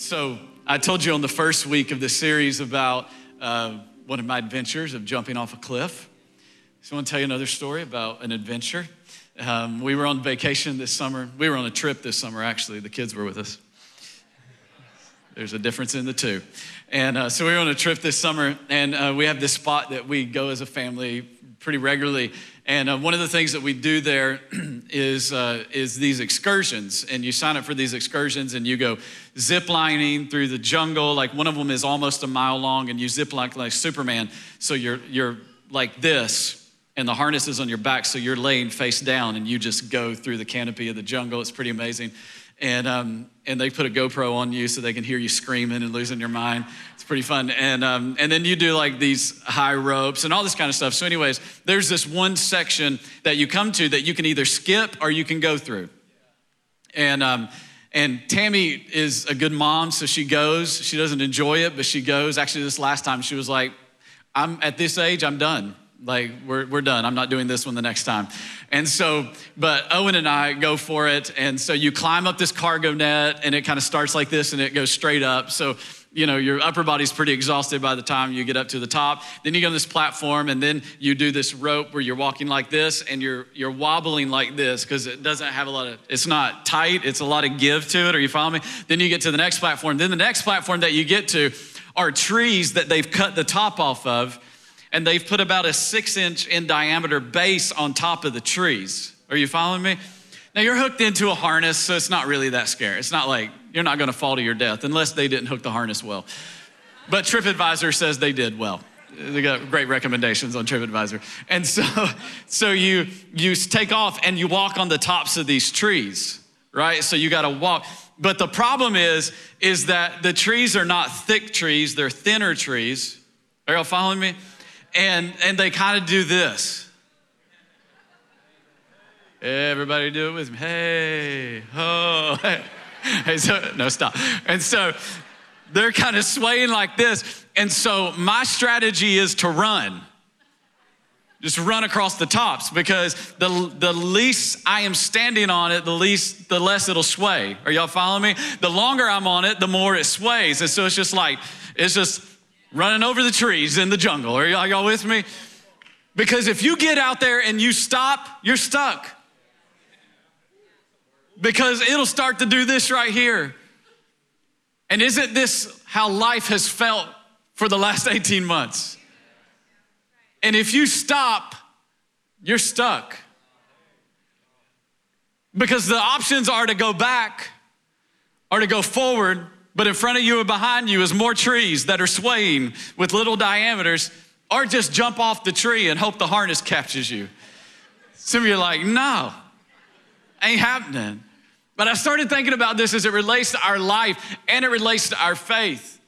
so I told you on the first week of this series about uh, one of my adventures of jumping off a cliff. So I want to tell you another story about an adventure. Um, we were on vacation this summer. We were on a trip this summer, actually. The kids were with us. There's a difference in the two. And uh, so we were on a trip this summer, and uh, we have this spot that we go as a family pretty regularly. And uh, one of the things that we do there is, uh, is these excursions. And you sign up for these excursions and you go zip lining through the jungle. Like one of them is almost a mile long and you zip like, like Superman. So you're, you're like this and the harness is on your back. So you're laying face down and you just go through the canopy of the jungle. It's pretty amazing. And, um, and they put a GoPro on you so they can hear you screaming and losing your mind It's pretty fun. And, um, and then you do like these high ropes and all this kind of stuff. So, anyways, there's this one section that you come to that you can either skip or you can go through. And, um, and Tammy is a good mom, so she goes. She doesn't enjoy it, but she goes. Actually, this last time she was like, I'm at this age, I'm done. Like, we're, we're done. I'm not doing this one the next time. And so, but Owen and I go for it. And so you climb up this cargo net, and it kind of starts like this and it goes straight up. So you know, your upper body's pretty exhausted by the time you get up to the top. Then you go on this platform and then you do this rope where you're walking like this and you're you're wobbling like this because it doesn't have a lot of it's not tight, it's a lot of give to it. Are you following me? Then you get to the next platform. Then the next platform that you get to are trees that they've cut the top off of, and they've put about a six inch in diameter base on top of the trees. Are you following me? Now you're hooked into a harness, so it's not really that scary. It's not like you're not to fall to your death unless they didn't hook the harness well. But TripAdvisor says they did well. They got great recommendations on TripAdvisor. And so, so you, you take off and you walk on the tops of these trees, right? So you got to walk. But the problem is, is that the trees are not thick trees, they're thinner trees. Are y'all following me? And, and they kind of do this. Everybody do it with me. Hey, oh, hey. hey so, no, stop. And so they're kind of swaying like this. And so my strategy is to run. Just run across the tops because the, the least I am standing on it, the least, the less it'll sway. Are y'all following me? The longer I'm on it, the more it sways. And so it's just like, it's just running over the trees in the jungle. Are y'all, y'all with me? Because if you get out there and you stop, you're stuck because it'll start to do this right here. And isn't this how life has felt for the last 18 months? And if you stop, you're stuck. Because the options are to go back or to go forward, but in front of you and behind you is more trees that are swaying with little diameters, or just jump off the tree and hope the harness catches you. Some of you are like, no, ain't happening. But I started thinking about this as it relates to our life and it relates to our faith.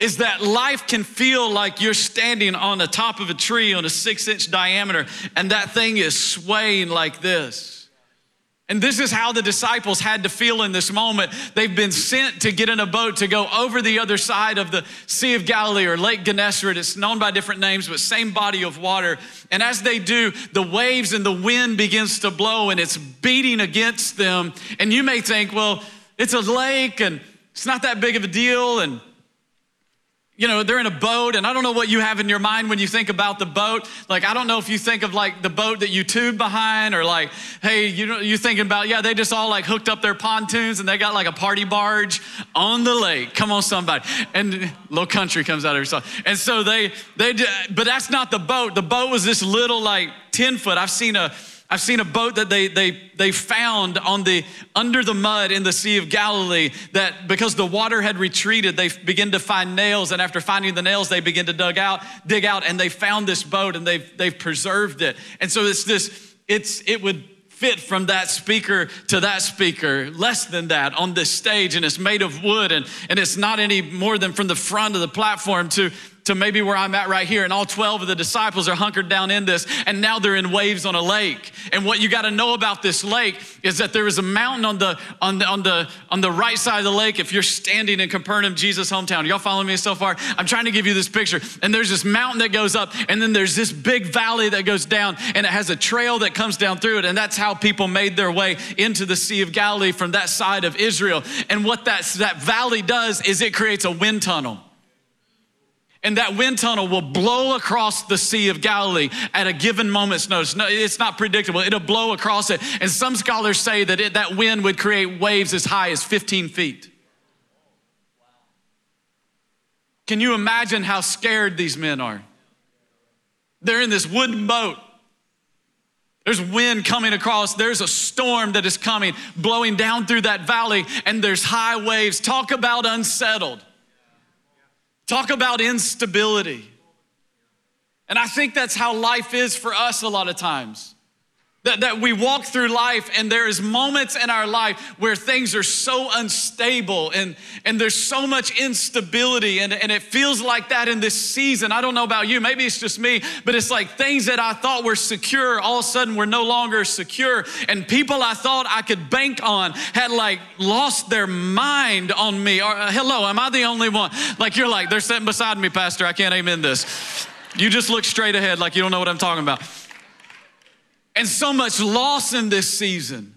Is that life can feel like you're standing on the top of a tree on a six inch diameter and that thing is swaying like this. And this is how the disciples had to feel in this moment. They've been sent to get in a boat to go over the other side of the Sea of Galilee or Lake Gennesaret. It's known by different names, but same body of water. And as they do, the waves and the wind begins to blow and it's beating against them. And you may think, well, it's a lake and it's not that big of a deal. And you know, they're in a boat, and I don't know what you have in your mind when you think about the boat. Like, I don't know if you think of like the boat that you tube behind, or like, hey, you know, you thinking about, yeah, they just all like hooked up their pontoons and they got like a party barge on the lake. Come on, somebody. And Low Country comes out every song. And so they, they, but that's not the boat. The boat was this little like 10 foot. I've seen a, I've seen a boat that they, they, they found on the, under the mud in the Sea of Galilee that because the water had retreated, they begin to find nails. And after finding the nails, they begin to dug out, dig out, and they found this boat and they've, they've preserved it. And so it's this, it's, it would fit from that speaker to that speaker, less than that on this stage. And it's made of wood and, and it's not any more than from the front of the platform to, to maybe where I'm at right here, and all 12 of the disciples are hunkered down in this, and now they're in waves on a lake. And what you got to know about this lake is that there is a mountain on the on the on the on the right side of the lake. If you're standing in Capernaum, Jesus' hometown, y'all following me so far? I'm trying to give you this picture. And there's this mountain that goes up, and then there's this big valley that goes down, and it has a trail that comes down through it, and that's how people made their way into the Sea of Galilee from that side of Israel. And what that, that valley does is it creates a wind tunnel. And that wind tunnel will blow across the Sea of Galilee at a given moment's notice. No, it's not predictable. It'll blow across it. And some scholars say that it, that wind would create waves as high as 15 feet. Can you imagine how scared these men are? They're in this wooden boat. There's wind coming across. There's a storm that is coming, blowing down through that valley, and there's high waves. Talk about unsettled. Talk about instability. And I think that's how life is for us a lot of times. That, that we walk through life and there is moments in our life where things are so unstable and, and there's so much instability and, and it feels like that in this season. I don't know about you, maybe it's just me, but it's like things that I thought were secure all of a sudden were no longer secure. And people I thought I could bank on had like lost their mind on me. Or, uh, hello, am I the only one? Like you're like, they're sitting beside me, Pastor. I can't amen this. You just look straight ahead like you don't know what I'm talking about and so much loss in this season.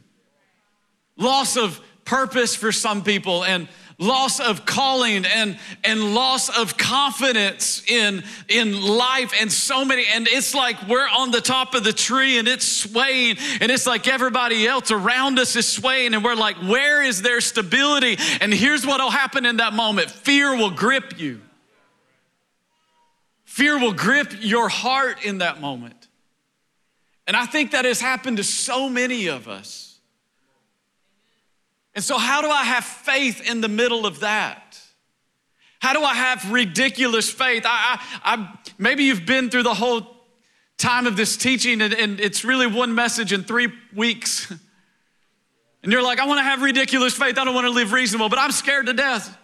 Loss of purpose for some people and loss of calling and, and loss of confidence in, in life and so many and it's like we're on the top of the tree and it's swaying and it's like everybody else around us is swaying and we're like where is there stability? And here's what will happen in that moment. Fear will grip you. Fear will grip your heart in that moment and I think that has happened to so many of us. And so, how do I have faith in the middle of that? How do I have ridiculous faith? I, I, I maybe you've been through the whole time of this teaching, and, and it's really one message in three weeks. And you're like, I want to have ridiculous faith. I don't want to live reasonable, but I'm scared to death.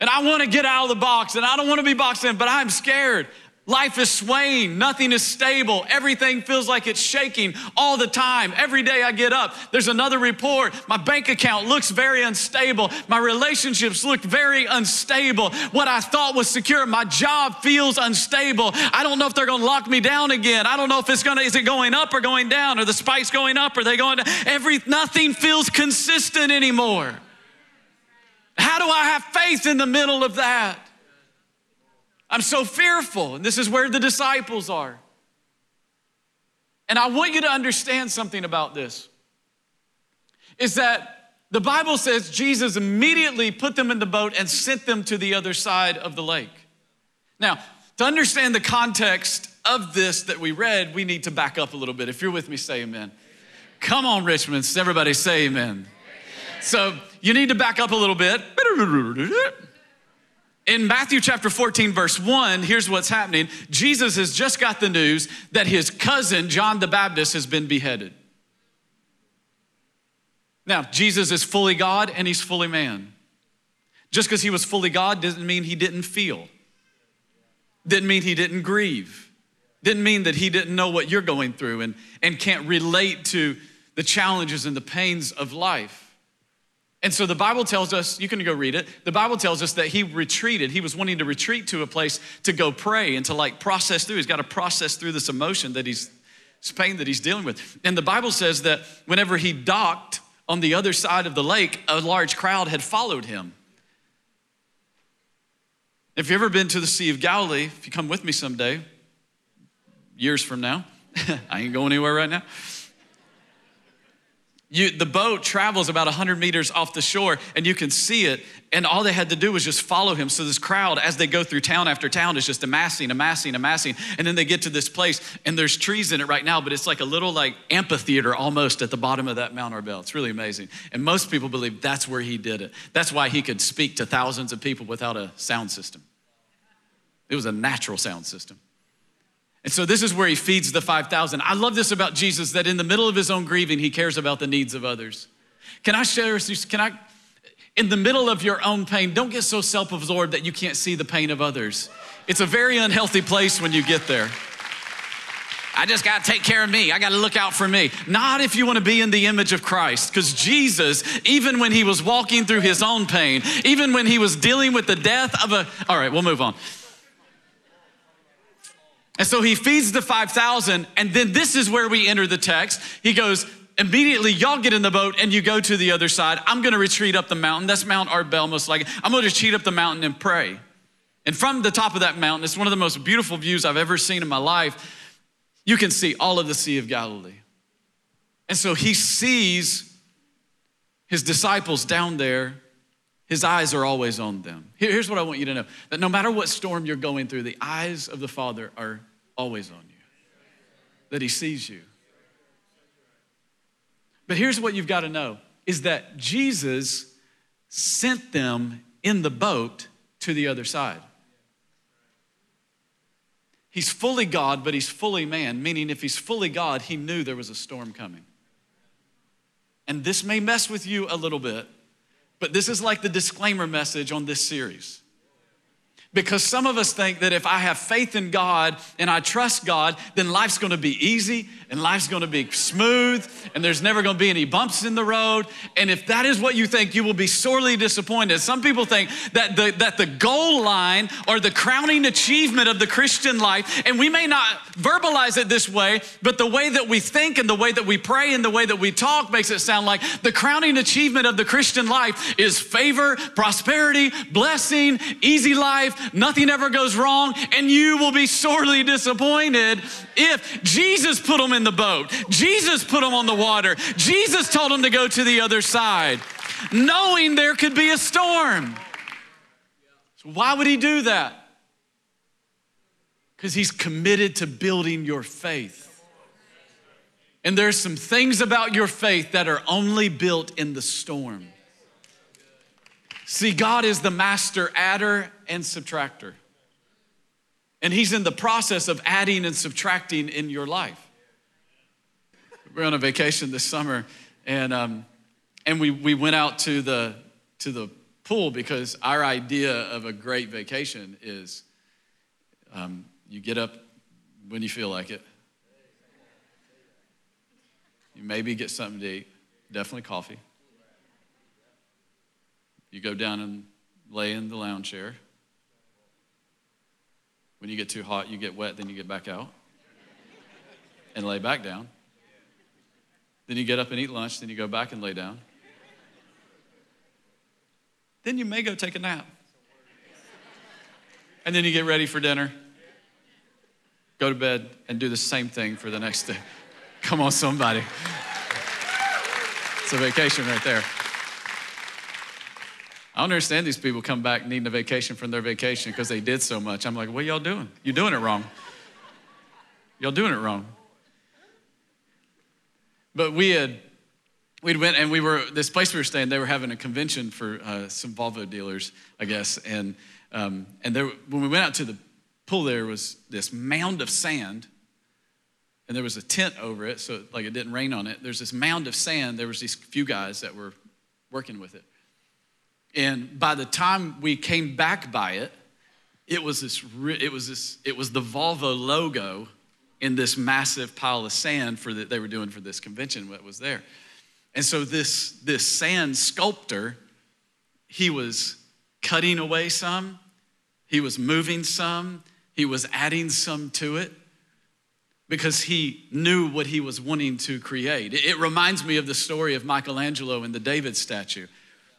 And I want to get out of the box, and I don't want to be boxed in, but I'm scared. Life is swaying, nothing is stable, everything feels like it's shaking all the time. Every day I get up, there's another report. My bank account looks very unstable. My relationships look very unstable. What I thought was secure, my job feels unstable. I don't know if they're gonna lock me down again. I don't know if it's gonna, is it going up or going down? Are the spikes going up? Are they going down? Every, nothing feels consistent anymore. How do I have faith in the middle of that? I'm so fearful. And this is where the disciples are. And I want you to understand something about this is that the Bible says Jesus immediately put them in the boat and sent them to the other side of the lake. Now, to understand the context of this that we read, we need to back up a little bit. If you're with me, say amen. Come on, Richmond, everybody say amen. amen. So you need to back up a little bit. In Matthew chapter 14, verse 1, here's what's happening. Jesus has just got the news that his cousin, John the Baptist, has been beheaded. Now, Jesus is fully God and he's fully man. Just because he was fully God doesn't mean he didn't feel, didn't mean he didn't grieve, didn't mean that he didn't know what you're going through and, and can't relate to the challenges and the pains of life. And so the Bible tells us, you can go read it. The Bible tells us that he retreated. He was wanting to retreat to a place to go pray and to like process through. He's got to process through this emotion that he's, this pain that he's dealing with. And the Bible says that whenever he docked on the other side of the lake, a large crowd had followed him. If you've ever been to the Sea of Galilee, if you come with me someday, years from now, I ain't going anywhere right now. You, the boat travels about 100 meters off the shore and you can see it. And all they had to do was just follow him. So this crowd, as they go through town after town, is just amassing, amassing, amassing. And then they get to this place and there's trees in it right now, but it's like a little like amphitheater almost at the bottom of that Mount Arbel. It's really amazing. And most people believe that's where he did it. That's why he could speak to thousands of people without a sound system. It was a natural sound system. And so this is where he feeds the 5,000. I love this about Jesus that in the middle of his own grieving, he cares about the needs of others. Can I share, can I, In the middle of your own pain, don't get so self absorbed that you can't see the pain of others. It's a very unhealthy place when you get there. I just got to take care of me. I got to look out for me. Not if you want to be in the image of Christ, because Jesus, even when he was walking through his own pain, even when he was dealing with the death of a. All right, we'll move on. And so he feeds the 5,000, and then this is where we enter the text. He goes, immediately y'all get in the boat and you go to the other side. I'm gonna retreat up the mountain. That's Mount Arbel, most likely. I'm gonna retreat up the mountain and pray. And from the top of that mountain, it's one of the most beautiful views I've ever seen in my life you can see all of the Sea of Galilee. And so he sees his disciples down there. His eyes are always on them. Here's what I want you to know that no matter what storm you're going through, the eyes of the Father are always on you, that he sees you. But here's what you've got to know is that Jesus sent them in the boat to the other side. He's fully God, but he's fully man, meaning if he's fully God, he knew there was a storm coming. And this may mess with you a little bit, but this is like the disclaimer message on this series. Because some of us think that if I have faith in God and I trust God, then life's gonna be easy and life's gonna be smooth and there's never gonna be any bumps in the road. And if that is what you think, you will be sorely disappointed. Some people think that the, that the goal line or the crowning achievement of the Christian life, and we may not verbalize it this way, but the way that we think and the way that we pray and the way that we talk makes it sound like the crowning achievement of the Christian life is favor, prosperity, blessing, easy life nothing ever goes wrong, and you will be sorely disappointed if Jesus put them in the boat, Jesus put them on the water, Jesus told them to go to the other side, knowing there could be a storm. So why would he do that? Because he's committed to building your faith. And there's some things about your faith that are only built in the storm. See, God is the master adder and subtractor. And He's in the process of adding and subtracting in your life. We are on a vacation this summer, and, um, and we, we went out to the, to the pool because our idea of a great vacation is um, you get up when you feel like it. You maybe get something to eat, definitely coffee. You go down and lay in the lounge chair. When you get too hot, you get wet, then you get back out and lay back down. Then you get up and eat lunch, then you go back and lay down. Then you may go take a nap. And then you get ready for dinner, go to bed, and do the same thing for the next day. Come on, somebody. It's a vacation right there. I don't understand these people come back needing a vacation from their vacation because they did so much. I'm like, what y'all doing? You're doing it wrong. Y'all doing it wrong. But we had, we'd went and we were, this place we were staying, they were having a convention for uh, some Volvo dealers, I guess. And, um, and there, when we went out to the pool, there was this mound of sand and there was a tent over it, so like it didn't rain on it. There's this mound of sand. There was these few guys that were working with it. And by the time we came back by it, it was this, it was this, it was the Volvo logo in this massive pile of sand for that they were doing for this convention that was there. And so this, this sand sculptor, he was cutting away some, he was moving some, he was adding some to it because he knew what he was wanting to create. It reminds me of the story of Michelangelo and the David statue.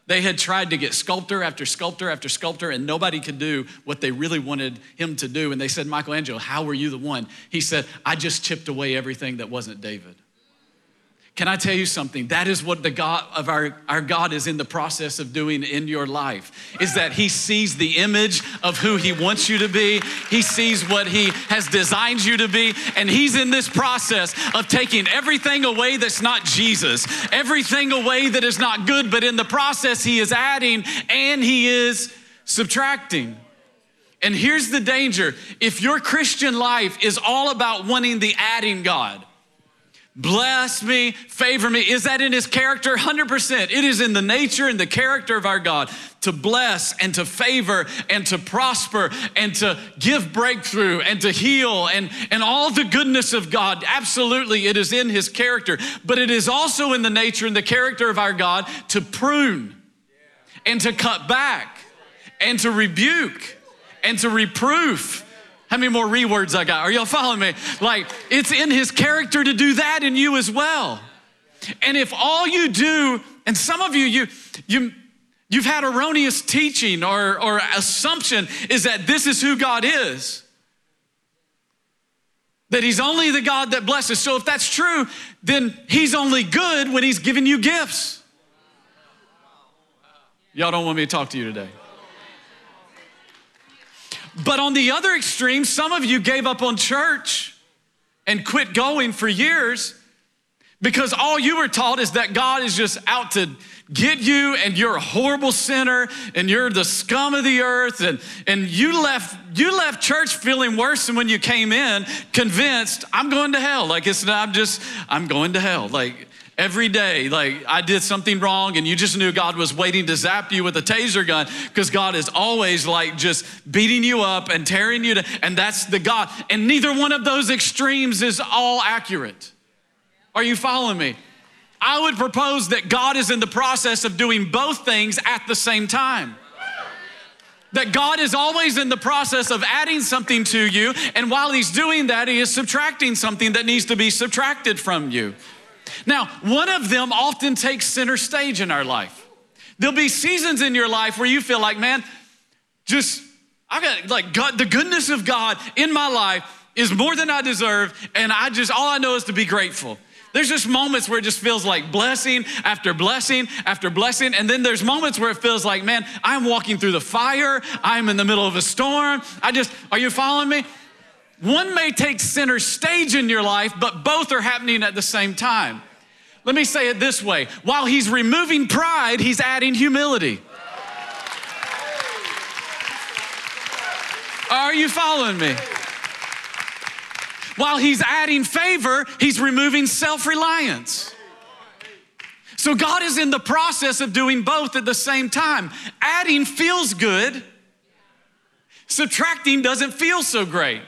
They had tried to get sculptor after sculptor after sculptor, and nobody could do what they really wanted him to do. And they said, Michelangelo, how were you the one? He said, I just chipped away everything that wasn't David. Can I tell you something? That is what the God of our, our God is in the process of doing in your life, is that He sees the image of who He wants you to be. He sees what He has designed you to be. And He's in this process of taking everything away that's not Jesus, everything away that is not good, but in the process, He is adding and He is subtracting. And here's the danger if your Christian life is all about wanting the adding God, bless me, favor me. Is that in his character? 100%. It is in the nature and the character of our God to bless and to favor and to prosper and to give breakthrough and to heal and, and all the goodness of God. Absolutely, it is in his character. But it is also in the nature and the character of our God to prune and to cut back and to rebuke and to reproof how many more rewords I got? Are y'all following me? Like, it's in his character to do that in you as well. And if all you do, and some of you, you, you, you've had erroneous teaching or, or assumption is that this is who God is. That he's only the God that blesses. So if that's true, then he's only good when he's giving you gifts. Y'all don't want me to talk to you today. But on the other extreme, some of you gave up on church and quit going for years because all you were taught is that God is just out to get you and you're a horrible sinner and you're the scum of the earth and, and you left you left church feeling worse than when you came in convinced i'm going to hell. Like it's not i'm just i'm going to hell. Like every day like i did something wrong and you just knew god was waiting to zap you with a taser gun because god is always like just beating you up and tearing you to and that's the god. And neither one of those extremes is all accurate. Are you following me? I would propose that god is in the process of doing both things at the same time. That God is always in the process of adding something to you, and while He's doing that, He is subtracting something that needs to be subtracted from you. Now, one of them often takes center stage in our life. There'll be seasons in your life where you feel like, man, just, I got like God, the goodness of God in my life is more than I deserve, and I just, all I know is to be grateful. There's just moments where it just feels like blessing after blessing after blessing. And then there's moments where it feels like, man, I'm walking through the fire. I'm in the middle of a storm. I just, are you following me? One may take center stage in your life, but both are happening at the same time. Let me say it this way while he's removing pride, he's adding humility. Are you following me? While he's adding favor, he's removing self reliance. So God is in the process of doing both at the same time. Adding feels good, subtracting doesn't feel so great.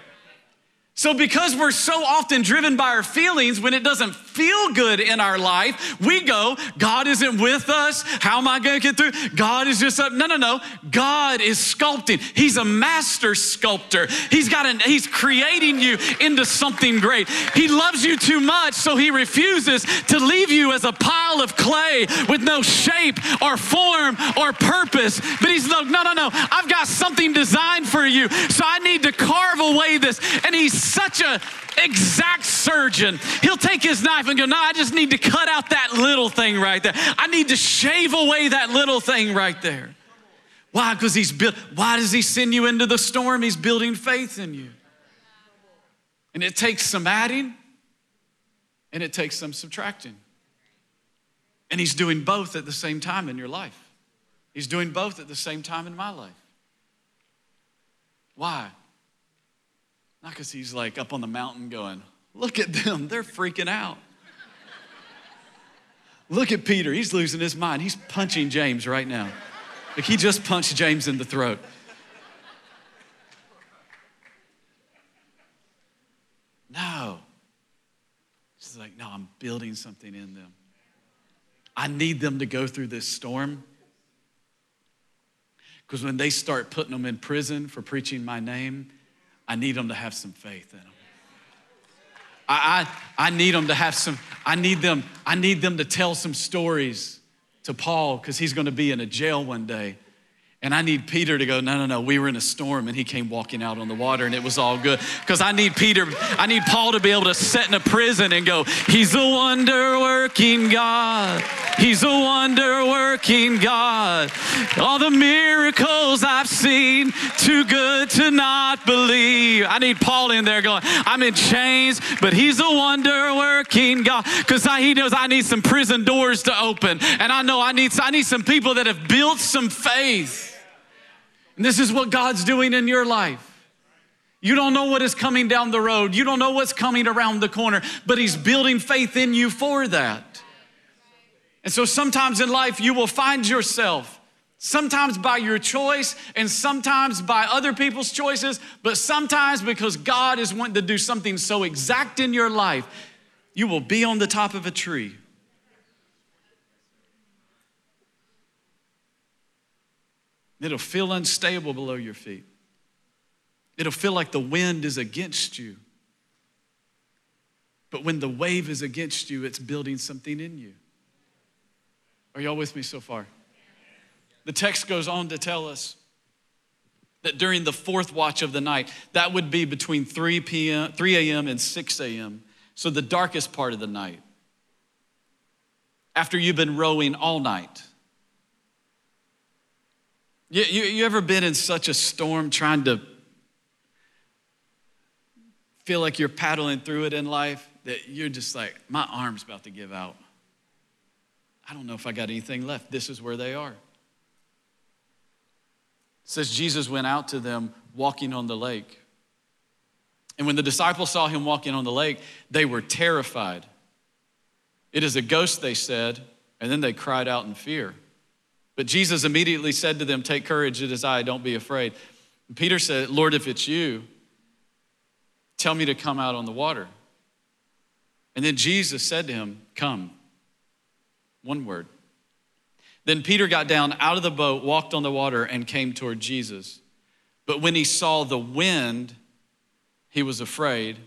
So, because we're so often driven by our feelings, when it doesn't feel good in our life, we go, God isn't with us. How am I going to get through? God is just up. No, no, no. God is sculpting. He's a master sculptor. He's got an, he's creating you into something great. He loves you too much, so he refuses to leave you as a pile of clay with no shape or form or purpose. But he's like, no, no, no. I've got something designed for you. So I need to carve away this. And he's such a exact surgeon. He'll take his knife and go, No, I just need to cut out that little thing right there. I need to shave away that little thing right there. Why? Because he's built. Why does he send you into the storm? He's building faith in you. And it takes some adding and it takes some subtracting. And he's doing both at the same time in your life. He's doing both at the same time in my life. Why? Not because he's like up on the mountain going, look at them, they're freaking out. look at Peter, he's losing his mind. He's punching James right now. Like he just punched James in the throat. No. She's like, no, I'm building something in them. I need them to go through this storm. Because when they start putting them in prison for preaching my name, I need them to have some faith in them. I, I, I need them to have some, I need them, I need them to tell some stories to Paul because he's going to be in a jail one day. And I need Peter to go, no, no, no, we were in a storm and he came walking out on the water and it was all good. Because I need Peter, I need Paul to be able to sit in a prison and go, He's a wonder working God. He's a wonder working God. All the miracles I've seen, too good to not believe. I need Paul in there going, I'm in chains, but He's a wonder working God. Because he knows I need some prison doors to open. And I know I need, I need some people that have built some faith. And this is what God's doing in your life. You don't know what is coming down the road. You don't know what's coming around the corner, but He's building faith in you for that. And so sometimes in life, you will find yourself, sometimes by your choice and sometimes by other people's choices, but sometimes because God is wanting to do something so exact in your life, you will be on the top of a tree. It'll feel unstable below your feet. It'll feel like the wind is against you. But when the wave is against you, it's building something in you. Are y'all with me so far? The text goes on to tell us that during the fourth watch of the night, that would be between 3 p.m., 3 a.m. and 6 a.m., so the darkest part of the night. After you've been rowing all night. You, you, you ever been in such a storm trying to feel like you're paddling through it in life that you're just like, my arm's about to give out. I don't know if I got anything left. This is where they are. It says Jesus went out to them walking on the lake. And when the disciples saw him walking on the lake, they were terrified. It is a ghost, they said, and then they cried out in fear. But Jesus immediately said to them, Take courage, it is I, don't be afraid. And Peter said, Lord, if it's you, tell me to come out on the water. And then Jesus said to him, Come. One word. Then Peter got down out of the boat, walked on the water, and came toward Jesus. But when he saw the wind, he was afraid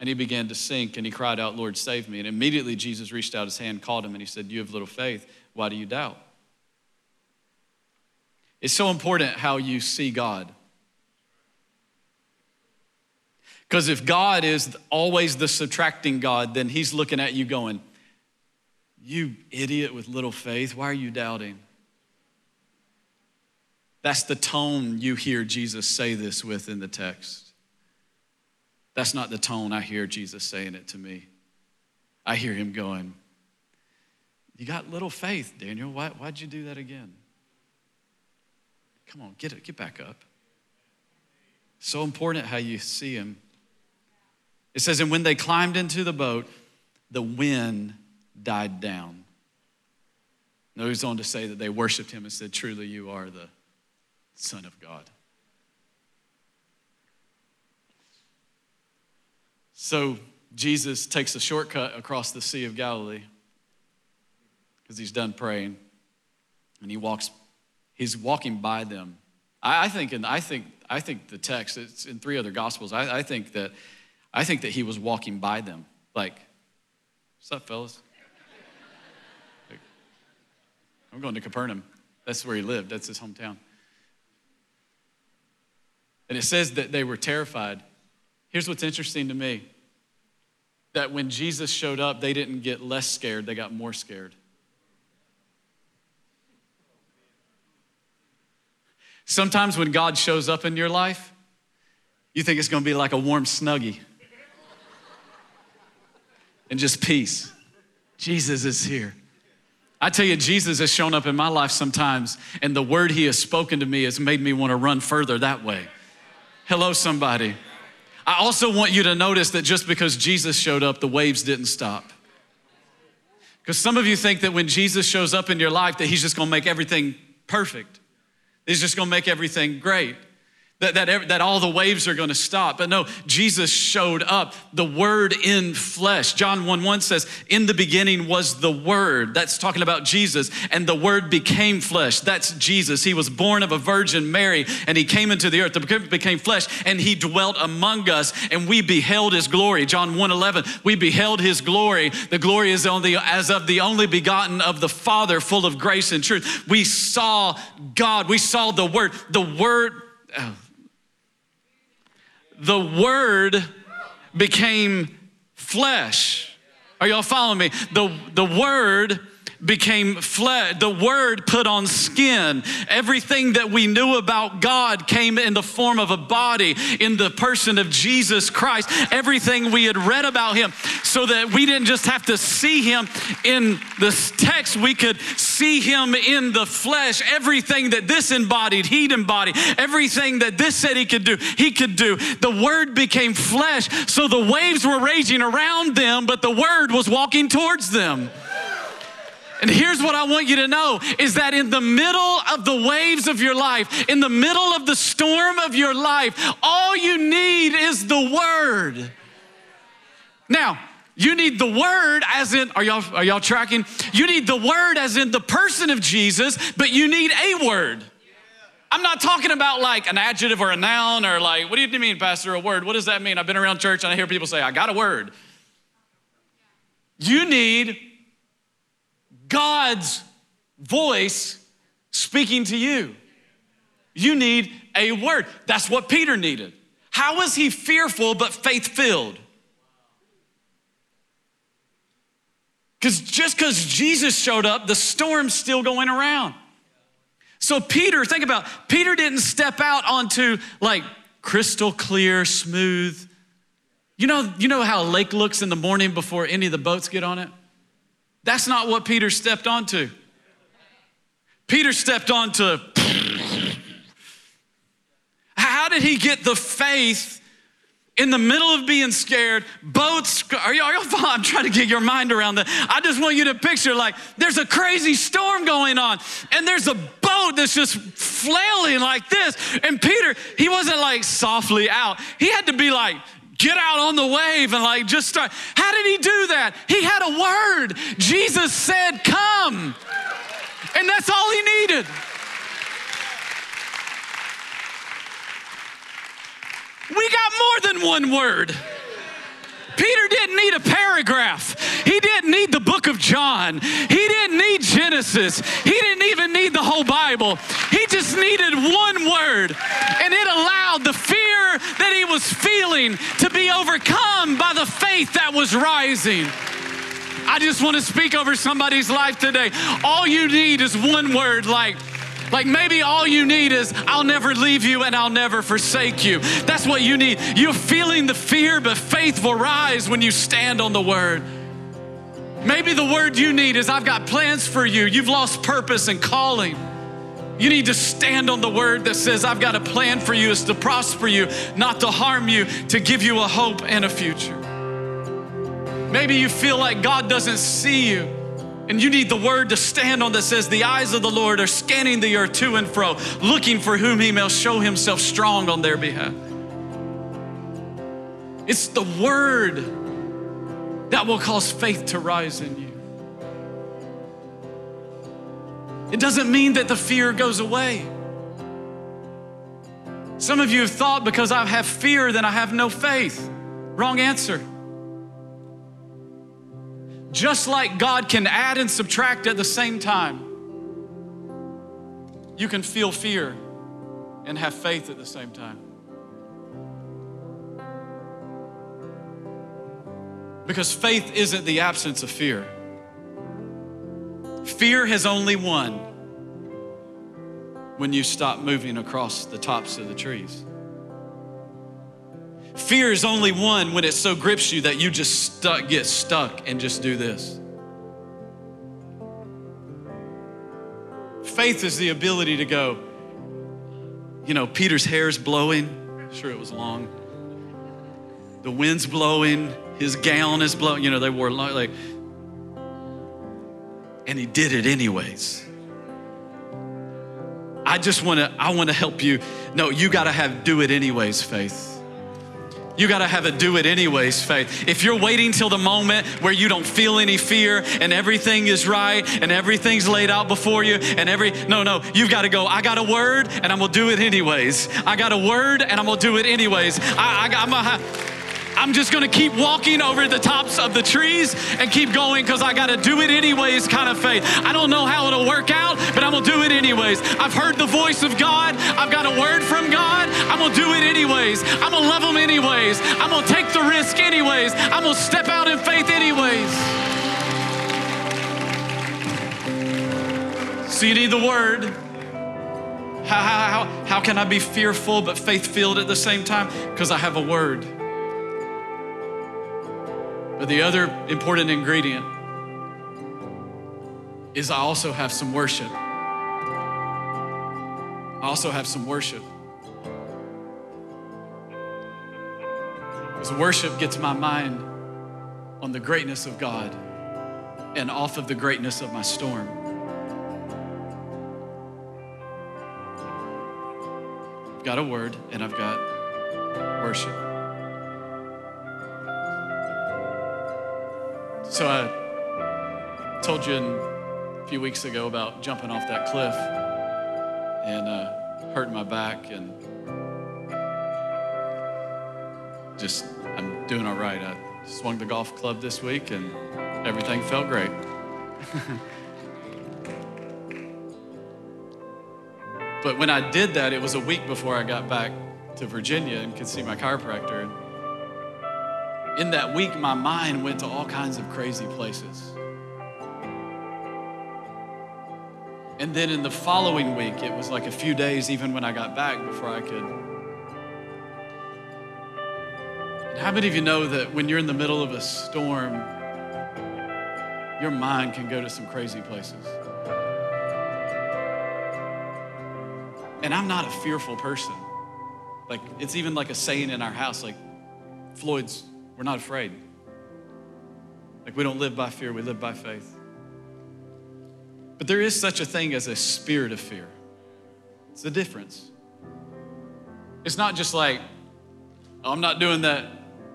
and he began to sink and he cried out, Lord, save me. And immediately Jesus reached out his hand, called him, and he said, You have little faith. Why do you doubt? It's so important how you see God. Because if God is always the subtracting God, then he's looking at you going, you idiot with little faith, why are you doubting? That's the tone you hear Jesus say this with in the text. That's not the tone I hear Jesus saying it to me. I hear him going, You got little faith, Daniel. Why, why'd you do that again? Come on, get it, get back up. So important how you see him. It says, And when they climbed into the boat, the wind died down. No, he's on to say that they worshiped him and said, Truly, you are the Son of God. So Jesus takes a shortcut across the Sea of Galilee because he's done praying and he walks, he's walking by them. I, I think, and I think, I think the text, it's in three other gospels. I, I think that I think that he was walking by them. Like, what's up, fellas? I'm going to Capernaum. That's where he lived, that's his hometown. And it says that they were terrified. Here's what's interesting to me that when Jesus showed up, they didn't get less scared, they got more scared. Sometimes when God shows up in your life, you think it's gonna be like a warm snuggie and just peace. Jesus is here. I tell you, Jesus has shown up in my life sometimes, and the word he has spoken to me has made me want to run further that way. Hello, somebody. I also want you to notice that just because Jesus showed up, the waves didn't stop. Because some of you think that when Jesus shows up in your life, that he's just gonna make everything perfect. He's just gonna make everything great that, that, that all the waves are going to stop. But no, Jesus showed up, the Word in flesh. John 1 1 says, In the beginning was the Word. That's talking about Jesus. And the Word became flesh. That's Jesus. He was born of a Virgin Mary and He came into the earth, the became flesh, and He dwelt among us, and we beheld His glory. John 1 11, we beheld His glory. The glory is on the, as of the only begotten of the Father, full of grace and truth. We saw God, we saw the Word. The Word, oh, the Word became flesh. Are y'all following me? The, the Word became flesh. The word put on skin. Everything that we knew about God came in the form of a body in the person of Jesus Christ. Everything we had read about him so that we didn't just have to see him in this text, we could see him in the flesh. Everything that this embodied, he'd embody. Everything that this said he could do, he could do. The word became flesh, so the waves were raging around them, but the word was walking towards them. And here's what I want you to know is that in the middle of the waves of your life, in the middle of the storm of your life, all you need is the word. Now, you need the word as in, are y'all, are y'all tracking? You need the word as in the person of Jesus, but you need a word. I'm not talking about like an adjective or a noun or like, what do you mean, Pastor, a word? What does that mean? I've been around church and I hear people say, I got a word. You need God's voice speaking to you. You need a word. That's what Peter needed. How was he fearful but faith filled? Because just because Jesus showed up, the storm's still going around. So, Peter, think about Peter didn't step out onto like crystal clear, smooth. You know, you know how a lake looks in the morning before any of the boats get on it? That's not what Peter stepped onto. Peter stepped onto. How did he get the faith in the middle of being scared, boats, are y'all, are y'all I'm trying to get your mind around that. I just want you to picture like there's a crazy storm going on and there's a boat that's just flailing like this. And Peter, he wasn't like softly out. He had to be like, get out on the wave and like just start. How did he do that? He had a word. Jesus said, come. And that's all he needed. We got more than one word. Peter didn't need a paragraph. He didn't need the book of John. He didn't need Genesis. He didn't even need the whole Bible. He just needed one word. And it allowed the fear that he was feeling to be overcome by the faith that was rising. I just want to speak over somebody's life today. All you need is one word like, like maybe all you need is, I'll never leave you and I'll never forsake you. That's what you need. You're feeling the fear, but faith will rise when you stand on the word. Maybe the word you need is, I've got plans for you. You've lost purpose and calling. You need to stand on the word that says, I've got a plan for you, is to prosper you, not to harm you, to give you a hope and a future. Maybe you feel like God doesn't see you. And you need the word to stand on that says, The eyes of the Lord are scanning the earth to and fro, looking for whom he may show himself strong on their behalf. It's the word that will cause faith to rise in you. It doesn't mean that the fear goes away. Some of you have thought because I have fear, then I have no faith. Wrong answer. Just like God can add and subtract at the same time, you can feel fear and have faith at the same time. Because faith isn't the absence of fear. Fear has only won when you stop moving across the tops of the trees. Fear is only won when it so grips you that you just get stuck and just do this. Faith is the ability to go, you know, Peter's hair's blowing. Sure, it was long. The wind's blowing, his gown is blown. You know, they wore like, and he did it anyways. I just want to, I want to help you. No, you got to have do it anyways, faith. You got to have a do it anyways faith. If you're waiting till the moment where you don't feel any fear and everything is right and everything's laid out before you and every, no, no, you've got to go, I got a word and I'm going to do it anyways. I got a word and I'm going to do it anyways. I, I, I'm going to, I'm just gonna keep walking over the tops of the trees and keep going because I gotta do it anyways kind of faith. I don't know how it'll work out, but I'm gonna do it anyways. I've heard the voice of God, I've got a word from God, I'm gonna do it anyways. I'm gonna love Him anyways. I'm gonna take the risk anyways. I'm gonna step out in faith anyways. So you need the word. How, how, how, how can I be fearful but faith filled at the same time? Because I have a word. But the other important ingredient is I also have some worship. I also have some worship. Because worship gets my mind on the greatness of God and off of the greatness of my storm. I've got a word and I've got worship. So I told you a few weeks ago about jumping off that cliff and uh, hurting my back and just I'm doing all right. I swung the golf club this week and everything felt great. but when I did that, it was a week before I got back to Virginia and could see my chiropractor. In that week, my mind went to all kinds of crazy places. And then in the following week, it was like a few days, even when I got back, before I could. And how many of you know that when you're in the middle of a storm, your mind can go to some crazy places? And I'm not a fearful person. Like, it's even like a saying in our house, like, Floyd's we're not afraid. Like we don't live by fear, we live by faith. But there is such a thing as a spirit of fear. It's the difference. It's not just like, oh, I'm not doing that,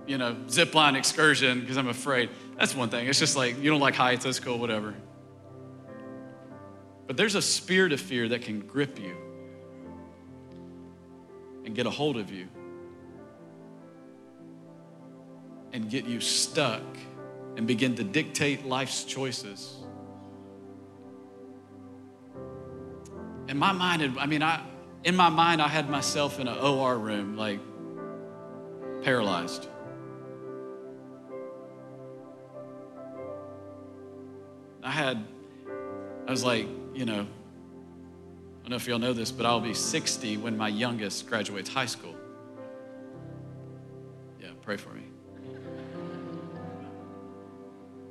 you know, zip line excursion because I'm afraid. That's one thing. It's just like, you don't like heights, that's cool, whatever. But there's a spirit of fear that can grip you and get a hold of you and get you stuck and begin to dictate life's choices. In my mind, I mean, I, in my mind, I had myself in an OR room, like paralyzed. I had, I was like, you know, I don't know if y'all know this, but I'll be 60 when my youngest graduates high school. Yeah, pray for me.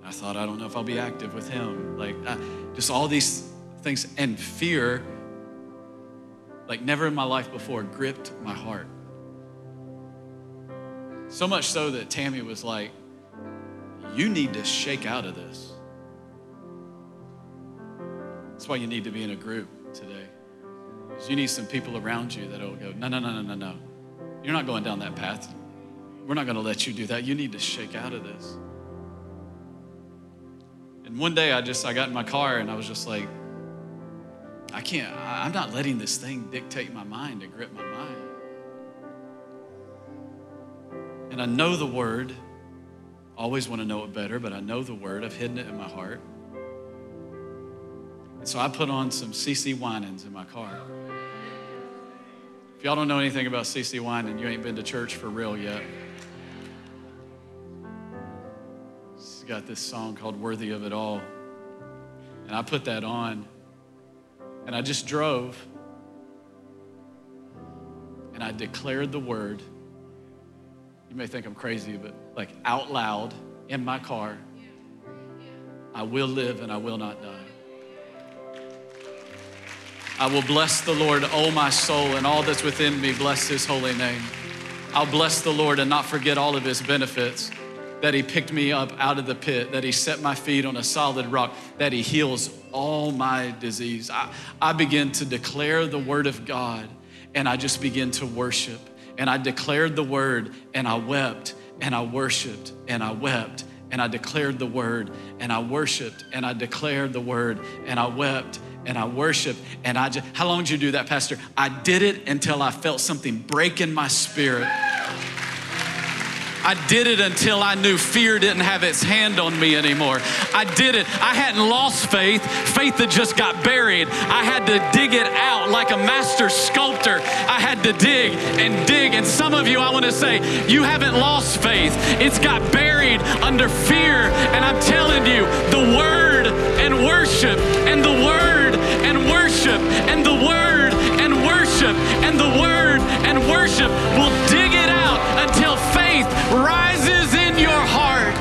I thought, I don't know if I'll be active with him. Like, uh, just all these things. And fear, like never in my life before, gripped my heart. So much so that Tammy was like, You need to shake out of this. That's why you need to be in a group today. Because you need some people around you that'll go, No, no, no, no, no, no. You're not going down that path. We're not going to let you do that. You need to shake out of this. And one day I just, I got in my car and I was just like, I can't, I'm not letting this thing dictate my mind and grip my mind. And I know the word, always want to know it better, but I know the word. I've hidden it in my heart. And so I put on some CeCe Winans in my car. If y'all don't know anything about CeCe Winans, you ain't been to church for real yet. Got this song called Worthy of It All. And I put that on. And I just drove. And I declared the word. You may think I'm crazy, but like out loud in my car I will live and I will not die. I will bless the Lord, oh my soul, and all that's within me, bless his holy name. I'll bless the Lord and not forget all of his benefits that He picked me up out of the pit, that He set my feet on a solid rock, that He heals all my disease. I, I begin to declare the Word of God and I just begin to worship. And I declared the Word and I wept and I worshiped and I wept and I declared the Word and I worshiped and I declared the Word and I wept and I worshiped and I just, how long did you do that, Pastor? I did it until I felt something break in my spirit. I did it until I knew fear didn't have its hand on me anymore. I did it. I hadn't lost faith, faith that just got buried. I had to dig it out like a master sculptor. I had to dig and dig. And some of you, I want to say, you haven't lost faith. It's got buried under fear. And I'm telling you, the word and worship and the word and worship and the word and worship and the word and worship will dig it out rises in your heart.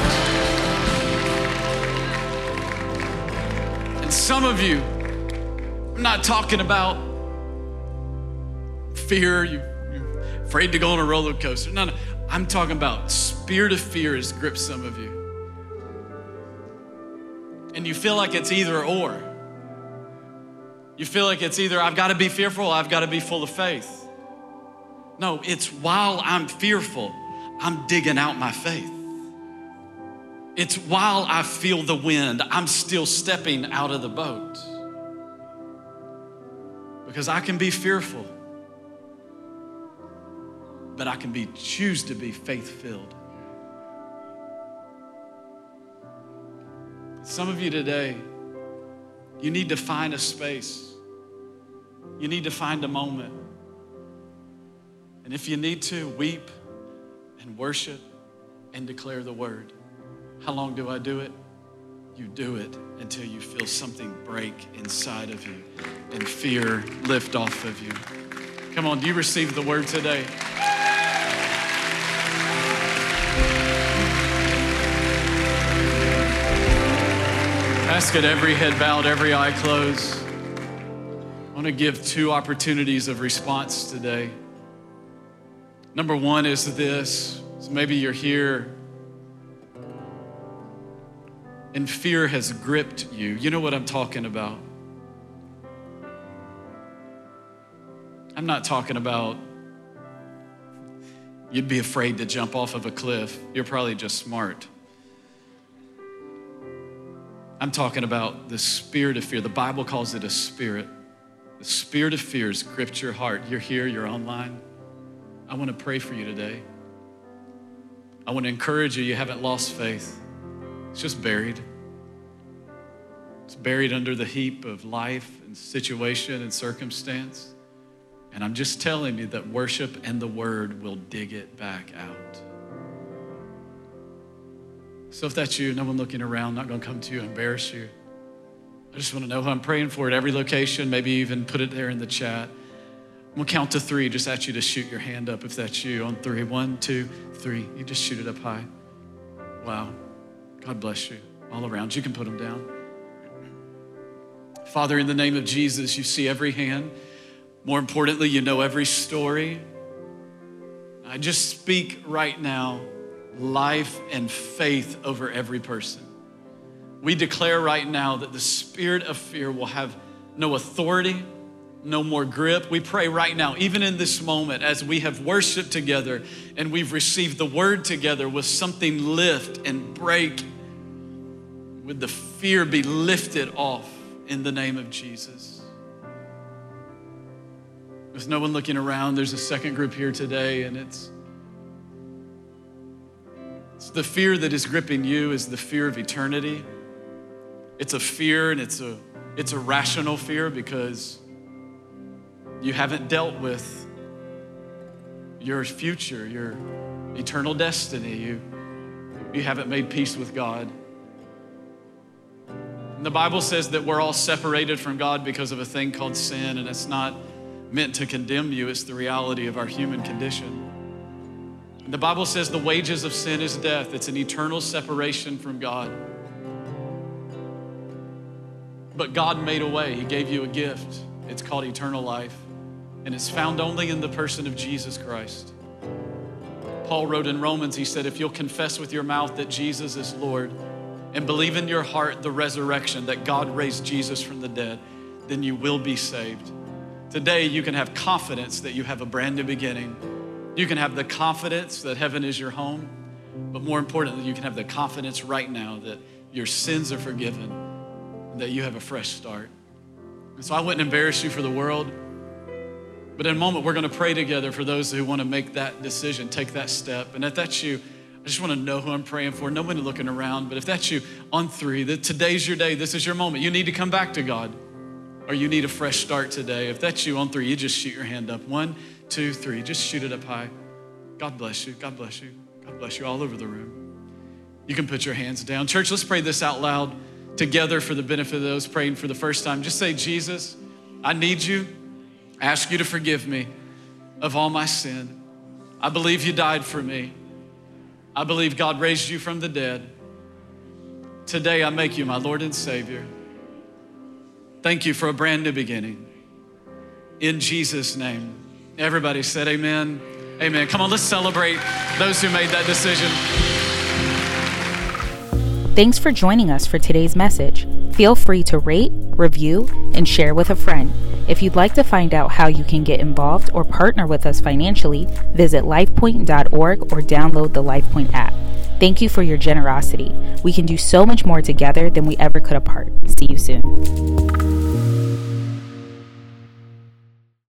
And some of you, I'm not talking about fear, you, you're afraid to go on a roller coaster. No, no. I'm talking about spirit of fear has gripped some of you. And you feel like it's either or. You feel like it's either I've got to be fearful, I've got to be full of faith. No, it's while I'm fearful, I'm digging out my faith. It's while I feel the wind, I'm still stepping out of the boat. Because I can be fearful but I can be choose to be faith filled. Some of you today, you need to find a space. You need to find a moment. And if you need to, weep and worship and declare the word. How long do I do it? You do it until you feel something break inside of you and fear lift off of you. Come on, do you receive the word today? Ask it every head bowed, every eye closed. I want to give two opportunities of response today. Number one is this so maybe you're here and fear has gripped you. You know what I'm talking about. I'm not talking about you'd be afraid to jump off of a cliff. You're probably just smart. I'm talking about the spirit of fear. The Bible calls it a spirit. The spirit of fear has gripped your heart. You're here, you're online. I want to pray for you today. I want to encourage you, you haven't lost faith. It's just buried. It's buried under the heap of life and situation and circumstance. And I'm just telling you that worship and the word will dig it back out. So if that's you, no one looking around, not going to come to you embarrass you. I just want to know who I'm praying for at every location, maybe even put it there in the chat. I'm to count to three. Just ask you to shoot your hand up if that's you on three. One, two, three. You just shoot it up high. Wow. God bless you. All around. You can put them down. Father, in the name of Jesus, you see every hand. More importantly, you know every story. I just speak right now life and faith over every person. We declare right now that the spirit of fear will have no authority, no more grip. We pray right now, even in this moment, as we have worshiped together and we've received the word together, with something lift and break, would the fear be lifted off in the name of Jesus. There's no one looking around. There's a second group here today, and it's it's the fear that is gripping you is the fear of eternity. It's a fear and it's a it's a rational fear because you haven't dealt with your future, your eternal destiny. You you haven't made peace with God. And the Bible says that we're all separated from God because of a thing called sin, and it's not meant to condemn you, it's the reality of our human condition. The Bible says the wages of sin is death, it's an eternal separation from God. But God made a way, He gave you a gift. It's called eternal life, and it's found only in the person of Jesus Christ. Paul wrote in Romans, he said, If you'll confess with your mouth that Jesus is Lord and believe in your heart the resurrection, that God raised Jesus from the dead, then you will be saved. Today, you can have confidence that you have a brand new beginning you can have the confidence that heaven is your home, but more importantly, you can have the confidence right now that your sins are forgiven that you have a fresh start. And so I wouldn't embarrass you for the world, but in a moment, we're going to pray together for those who want to make that decision, take that step. And if that's you, I just want to know who I'm praying for. Nobody looking around, but if that's you on three, that today's your day, this is your moment. You need to come back to God or you need a fresh start today. If that's you on three, you just shoot your hand up. One, two, three. Just shoot it up high. God bless you. God bless you. God bless you all over the room. You can put your hands down. Church, let's pray this out loud together for the benefit of those praying for the first time. Just say, Jesus, I need you. I ask you to forgive me of all my sin. I believe you died for me. I believe God raised you from the dead. Today, I make you my Lord and Savior. Thank you for a brand new beginning. In Jesus' name. Everybody said, Amen. Amen. Come on, let's celebrate those who made that decision. Thanks for joining us for today's message. Feel free to rate, review, and share with a friend. If you'd like to find out how you can get involved or partner with us financially, visit lifepoint.org or download the LifePoint app. Thank you for your generosity. We can do so much more together than we ever could apart. See you soon.